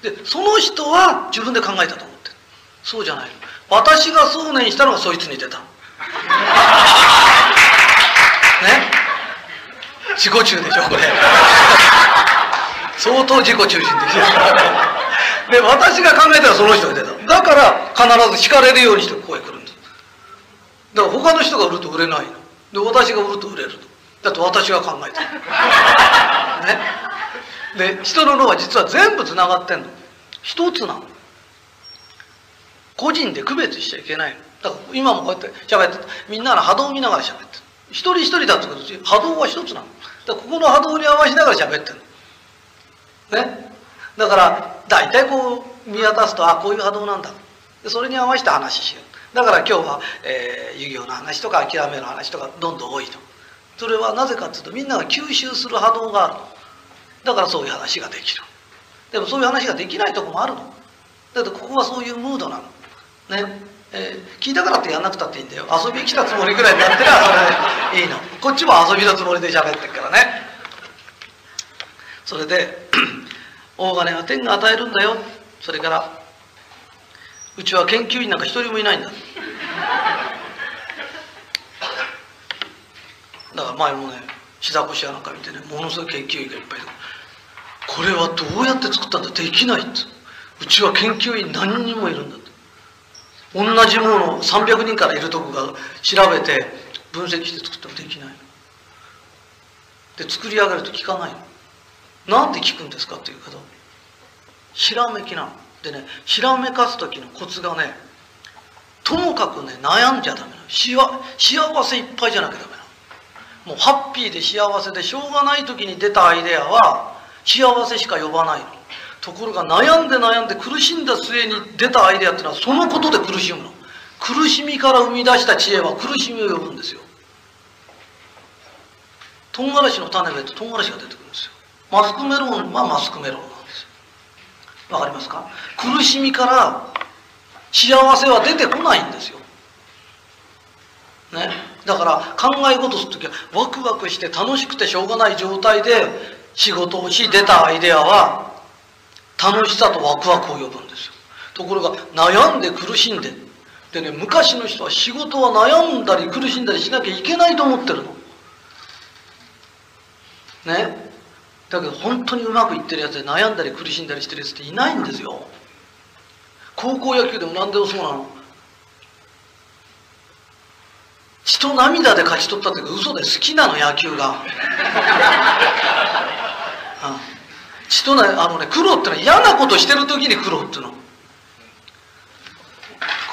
S1: る。でその人は自分で考えたと思ってる。そうじゃない私が想念したのがそいつに出た。ね自己中でしょこれ。相当自己中心でしょ。で私が考えたらその人が出た。だから必ず惹かれるようにしてここへ来るんですだから他の人が売ると売れないの。で私が売ると売れると。だって私が考えた。ね。で人の脳は実は全部つながってんの。一つなの。個人で区別しちゃいけないの。だから今もこうやって喋ってみんなの波動を見ながら喋って。一人一人だってこと波動は一つなの。だここの波動に合わせながら喋ってるの。ね？だから大体こう見渡すとあこういう波動なんだ。それに合わせて話しよう。だから今日は、えー、遊戯王の話とか諦めの話とかどんどん多いと。それはなぜかっていうとみんなが吸収する波動があるだからそういう話ができる。でもそういう話ができないとこもあるの。だってここはそういうムードなの。ね？えー、聞いたからってやんなくたっていいんだよ。遊びに来たつもりぐらいになってりゃそれでいいの。こっちも遊びのつもりで喋ってるからね。それで 大金は天が与えるんだよ。それからうちは研究員なんか一人もいないんだ。だから前もね志田し屋なんか見てねものすごい研究員がいっぱいいる。これはどうやって作ったんだ？できないってうちは研究員何人もいるんだ。同じものを300人からいるとこが調べて分析して作ってもできない。で作り上げると聞かないの。なんで聞くんですかっていうけどひらめきなの。でねひらめかす時のコツがねともかくね悩んじゃダメなの。幸せいっぱいじゃなきゃダメなの。もうハッピーで幸せでしょうがない時に出たアイデアは幸せしか呼ばないの。ところが悩んで悩んで苦しんだ末に出たアイデアっていうのはそのことで苦しむの。苦しみから生み出した知恵は苦しみを呼ぶんですよ。唐辛子の種植えと唐辛子が出てくるんですよ。マスクメロンはマスクメロンなんですよ。わかりますか？苦しみから幸せは出てこないんですよ。ね？だから考え事する時はワクワクして楽しくてしょうがない状態で仕事をし出たアイデアは楽しさとワクワクを呼ぶんですよ。ところが悩んで苦しんで。でね昔の人は仕事は悩んだり苦しんだりしなきゃいけないと思ってるの。ね。だけど本当にうまくいってるやつで悩んだり苦しんだりしてるやつっていないんですよ。高校野球でも何でもそうなの。血と涙で勝ち取ったっていうか嘘で好きなの野球が、うん、血となあのね苦労ってのは嫌なことしてる時に苦労っていうの。こう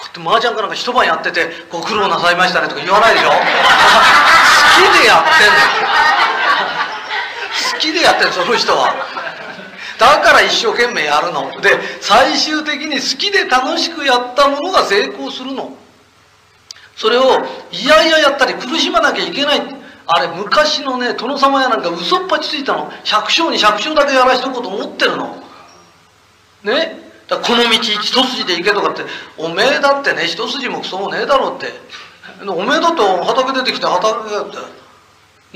S1: やって麻雀かなんか一晩やっててご苦労なさいましたねとか言わないでしょ。好きでやってんの。好きでやってるその人は。だから一生懸命やるの。で最終的に好きで楽しくやったものが成功するの。それをいやいややったり苦しまなきゃいけない。あれ昔のね殿様やなんか嘘っぱちついたの。百姓に百姓だけやらしとこうと思ってるの。ね？だこの道一筋で行けとかって。おめえだってね一筋もクソもねえだろって。おめえだと畑出てきて畑やって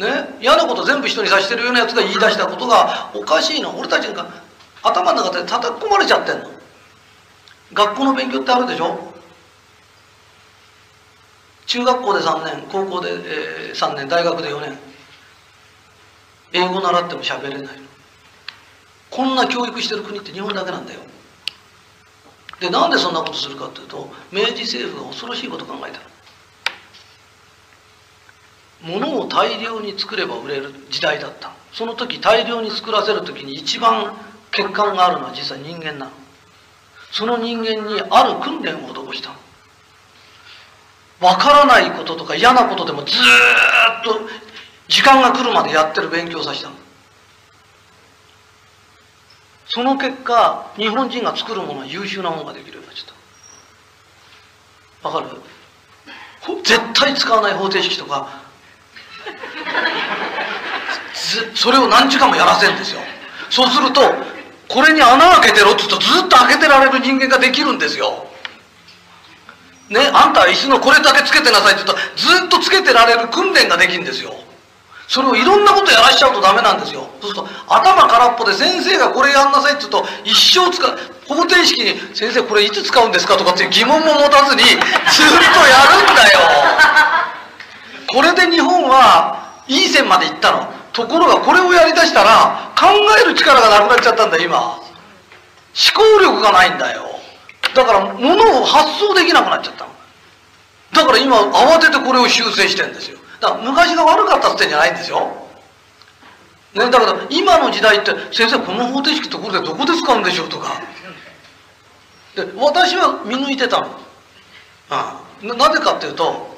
S1: ね？嫌なこと全部人にさしてるようなやつが言い出したことがおかしいの。俺たちが頭の中で叩き込まれちゃってんの。学校の勉強ってあるでしょ？中学校で3年高校で、えー、3年大学で4年。英語習っても喋れないこんな教育してる国って日本だけなんだよ。でなんでそんなことするかっていうと明治政府が恐ろしいこと考えたの。物を大量に作れば売れる時代だった。その時大量に作らせる時に一番欠陥があるのは実は人間なの。その人間にある訓練を施したの。わからないこととか嫌なことでもずっと時間が来るまでやってる勉強させたの。その結果日本人が作るものは優秀なものができるようになっちゃった。わかる？絶対使わない方程式とか。それを何時間もやらせるんですよ。そうするとこれに穴開けてろって言うとずっと開けてられる人間ができるんですよね、あんたは椅子のこれだけつけてなさいって言ったらずっとつけてられる訓練ができるんですよ。それをいろんなことやらしちゃうとダメなんですよ。そうすると頭空っぽで先生がこれやんなさいって言うと一生使う方程式に「先生これいつ使うんですか?」とかっていう疑問も持たずにずっとやるんだよ。これで日本はいい線までいったの。ところがこれをやりだしたら考える力がなくなっちゃったんだ今。思考力がないんだよ。だから物を発想できなくなっちゃっただから今慌ててこれを修正してんですよ。だから昔が悪かったってんじゃないんですよ。ね、だから今の時代って先生この方程式ところでどこで使うんでしょうとか。で私は見抜いてたの、ああなぜかっていうと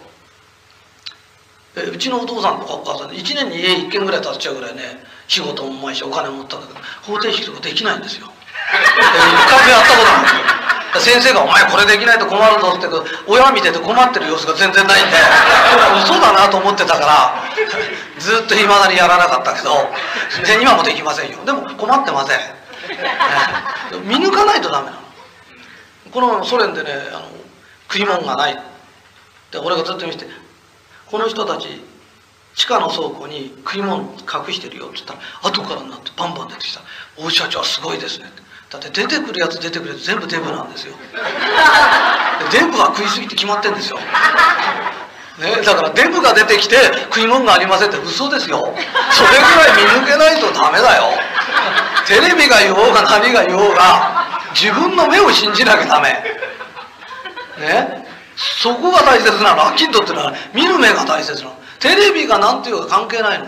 S1: えうちのお父さんとかお母さん1年に家1軒ぐらい建っちゃうぐらいね仕事もうまいしお金も持ったんだけど方程式とかできないんですよ。一回もやったことないんですよ。先生が「お前これできないと困るぞ」って親見てて困ってる様子が全然ないんで嘘だなと思ってたからずっといまだにやらなかったけどで今もできませんよ。でも困ってません、見抜かないとダメなの。このソ連でねあの食い物がないで俺がずっと見てこの人たち地下の倉庫に食い物隠してるよって言ったら後からになってバンバン出てきた「大社長はすごいですね」って。
S4: だって出てくるやつ出てくるやつ全部デブなんですよ。デブは食いすぎて決まってんですよ、ね、だからデブが出てきて食い物がありませんって嘘ですよ。それぐらい見抜けないとダメだよ。テレビが言おうが何が言おうが自分の目を信じなきゃダメ。ねそこが大切なの。アキントっていうのは見る目が大切なの。テレビが何て言うか関係ないの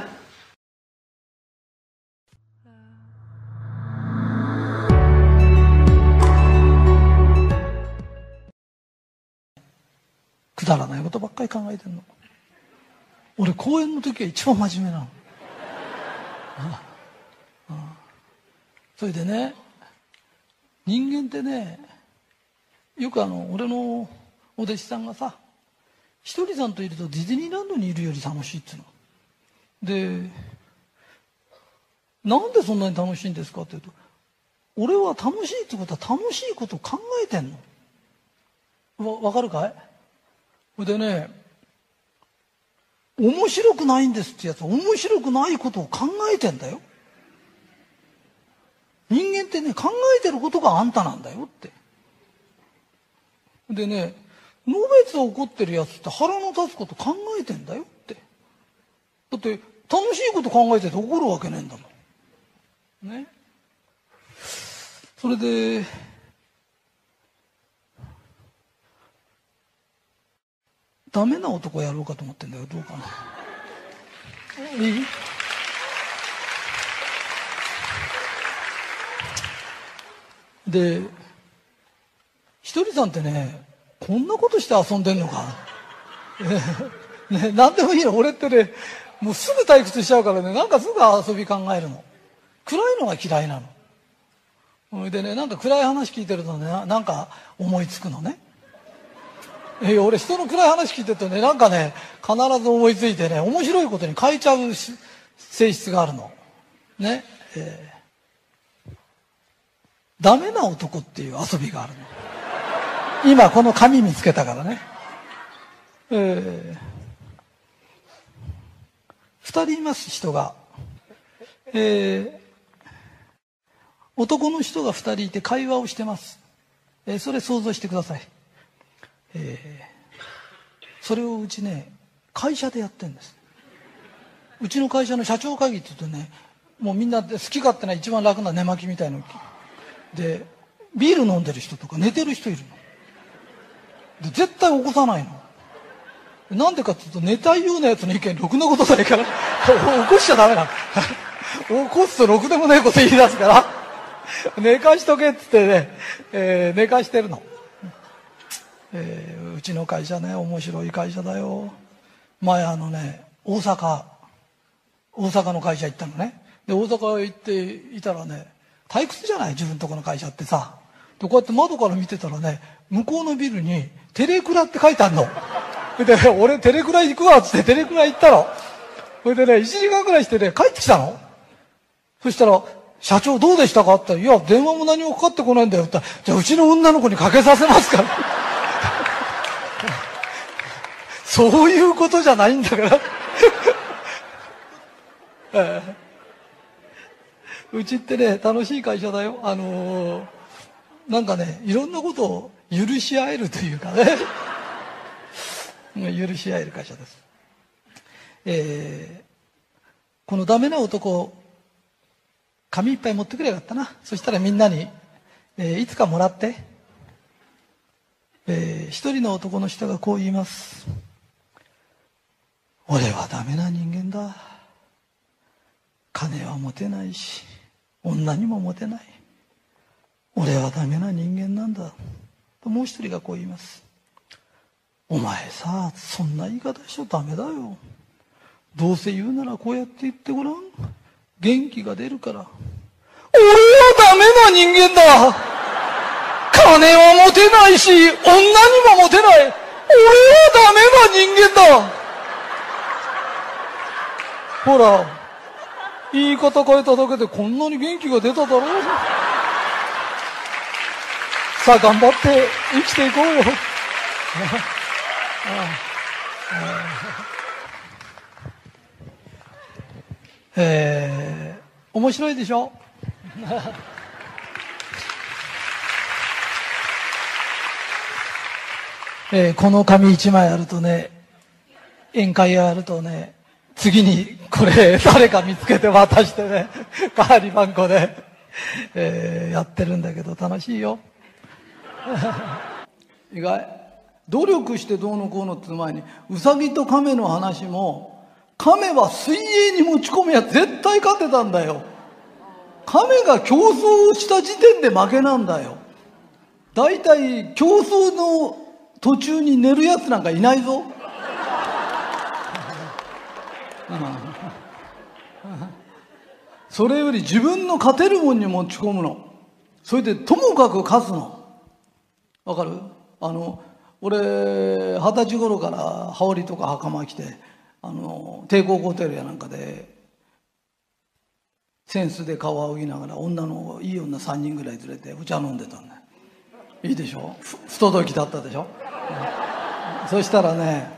S1: だらないことばっかり考えてんの。俺公演の時は一番真面目なの。ああ。それでね人間ってねよくあの俺のお弟子さんがさひとりさんといるとディズニーランドにいるより楽しいっつうの。でなんでそんなに楽しいんですかって言うと俺は楽しいってことは楽しいことを考えてんの。わわかるかい？それでね面白くないんですってやつ面白くないことを考えてんだよ。人間ってね考えてることがあんたなんだよって。でねのべつ起こってるやつって腹の立つこと考えてんだよって。だって楽しいこと考えてて怒るわけねえんだもん。ね。それでダメな男やろうかと思ってんだよ。どうかな。いい？でひとりさんってねこんなことして遊んでんのか。ね何でもいいの。俺ってねもうすぐ退屈しちゃうからねなんかすぐ遊び考えるの。暗いのが嫌いなの。それでねなんか暗い話聞いてるとねなんか思いつくのねえ俺人の暗い話聞いてるとねなんかね必ず思いついてね面白いことに変えちゃう性質があるの。ねえー、ダメな男っていう遊びがあるの。今この紙見つけたからね。えー、二人います人が。えー、男の人が二人いて会話をしてます、えー、それ想像してください。えー、それをうちね会社でやってるんです。うちの会社の社長会議って言うとねもうみんな好き勝手な一番楽な寝巻きみたいのでビール飲んでる人とか寝てる人いるの。で絶対起こさないの。なんでかっていうと寝たいようなやつの意見ろくなことないから起こしちゃダメなの。起こすとろくでもないこと言い出すから寝かしとけっつってね、えー、寝かしてるの。えー、うちの会社ね面白い会社だよ。前あのね大阪大阪の会社行ったのね。で大阪行っていたらね退屈じゃない？自分とこの会社ってさ。でこうやって窓から見てたらね向こうのビルに「テレクラ」って書いてあるの。で俺テレクラ行くわっつってテレクラ行ったの。それでね1時間ぐらいしてね帰ってきたの。そしたら社長どうでしたか？って言ったら、いや、電話も何もかかってこないんだよって言ったら、じゃあうちの女の子にかけさせますから。そういうことじゃないんだから。うちってね楽しい会社だよ。あのー、なんかねいろんなことを許し合えるというかね。許し合える会社です。えー、このダメな男紙いっぱい持ってくればよかったな。そしたらみんなに、えー、いつかもらって。えー、一人の男の人がこう言います。俺はダメな人間だ。金は持てないし女にもモテない。俺はダメな人間なんだ。ともう一人がこう言います。お前さそんな言い方しちゃダメだよ。どうせ言うならこうやって言ってごらん。元気が出るから。俺はダメな人間だ。金は持てないし女にも持てない。俺はダメな人間だ。ほら、言い方変えただけでこんなに元気が出ただろう。さあ頑張って生きていこうよ。えー、面白いでしょ？えー、この紙一枚あるとね、宴会やるとね、次にこれ誰か見つけて渡してね、代わり番号で、えーやってるんだけど楽しいよ。意外。努力してどうのこうのって前にウサギと亀の話も亀は水泳に持ち込めば絶対勝てたんだよ。亀が競争をした時点で負けなんだよ。大体競争の途中に寝るやつなんかいないぞそれより自分の勝てるもんに持ち込むの。それでともかく勝つの。わかる？あの俺二十歳頃から羽織とか袴着てあの帝国ホテルやなんかでセンスで顔を仰ぎながら女のいい女3人ぐらい連れてお茶飲んでたんだいいでしょ？不届きだったでしょ、そしたらね「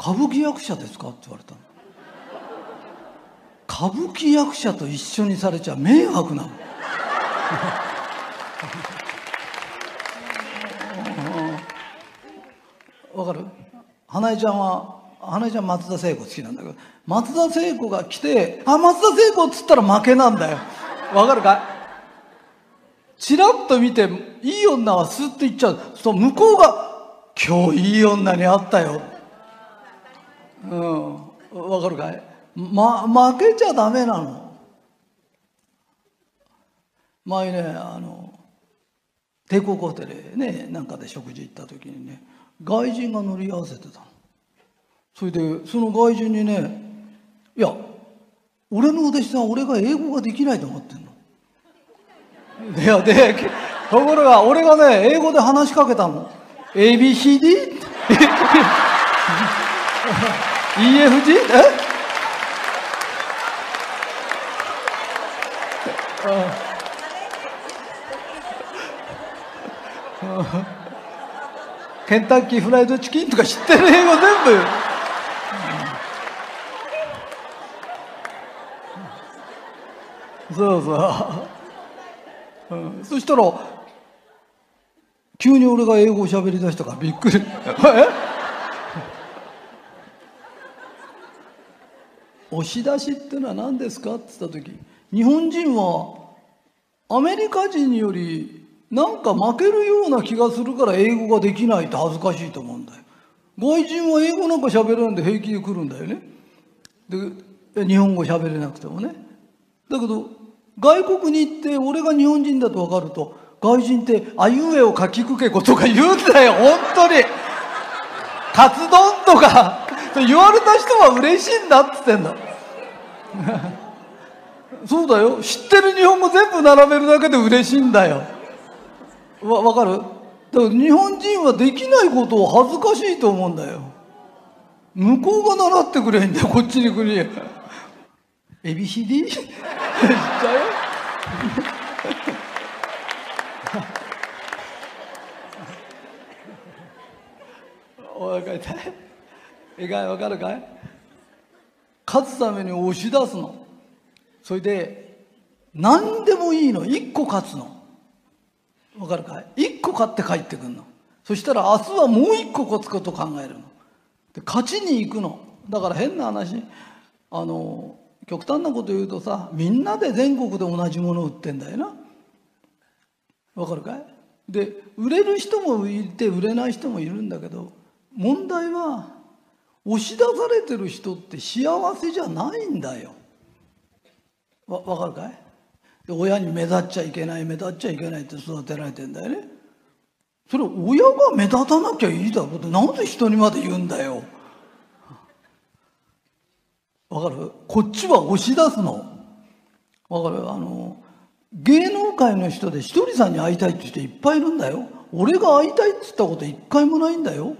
S1: 歌舞伎役者ですか?」って言われたの。歌舞伎役者と一緒にされちゃ迷惑なの。わかる？花江ちゃんは花江ちゃん松田聖子好きなんだけど松田聖子が来て「あ松田聖子」っつったら負けなんだよ。わかるか？いチラッと見ていい女はスッと行っちゃう。そう向こうが「今日いい女に会ったよ」うん。わかるかい？ま負けちゃダメなの。前ねあの帝国ホテルねなんかで食事行った時にね外人が乗り合わせてたの。それでその外人にね「いや俺のお弟子さん俺が英語ができないと思ってんの」いやでところが俺がね英語で話しかけたの。ABCD? EFG? え？ケンタッキーフライドチキンとか知ってる英語全部、そうそう、うん。そしたら急に俺が英語を喋り出したからびっくり。え？押し出しってのは何ですか？って言った時日本人はアメリカ人よりなんか負けるような気がするから英語ができないと恥ずかしいと思うんだよ。外人は英語なんか喋るんで平気で来るんだよね。で日本語喋れなくてもね。だけど外国に行って俺が日本人だと分かると外人って「あいうえをかきくけこ」とか言うんだよ。本当に。カツ丼とか。言われた人は嬉しいんだっつってんだ そうだよ。知ってる日本語全部並べるだけで嬉しいんだよ。わ分かる？だから日本人はできないことを恥ずかしいと思うんだよ。向こうが習ってくれんだよこっちに来るに。ABCD? 知っちゃう？よお分かりたい意外わかるかい？勝つために押し出すの。それで何でもいいの。一個勝つの。わかるかい？一個勝って帰ってくるの。そしたら明日はもう一個勝つこと考えるの。で勝ちに行くの。だから変な話あの極端なこと言うとさみんなで全国で同じもの売ってんだよな。わかるかい？で売れる人もいて売れない人もいるんだけど問題は押し出されてる人って幸せじゃないんだよ。わわかるかい？親に目立っちゃいけない目立っちゃいけないって育てられてんだよね。それ親が目立たなきゃいいだろうってなぜ人にまで言うんだよ。わかる？こっちは押し出すの。わかる？あの芸能界の人でひとりさんに会いたいって人いっぱいいるんだよ。俺が会いたいって言ったこと一回もないんだよ。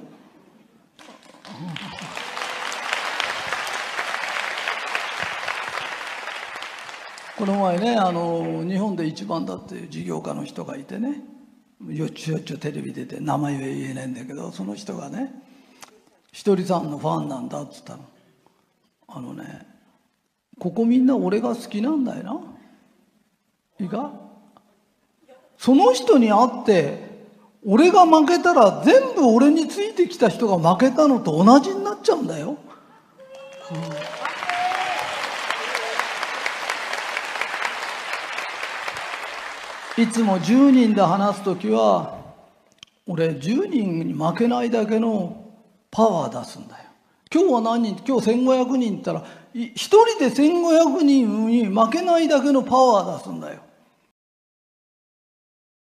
S1: この前ねあの日本で一番だっていう事業家の人がいてねよっちゅうよっちゅうテレビ出て名前は言えないんだけどその人がねひとりさんのファンなんだっつったの。あのねここみんな俺が好きなんだよな。いいか？その人に会って俺が負けたら全部俺についてきた人が負けたのと同じになっちゃうんだよ。いつも10人で話す時は俺10人に負けないだけのパワー出すんだよ。今日は何人今日1500人って言ったら1人で1500人に負けないだけのパワー出すんだよ。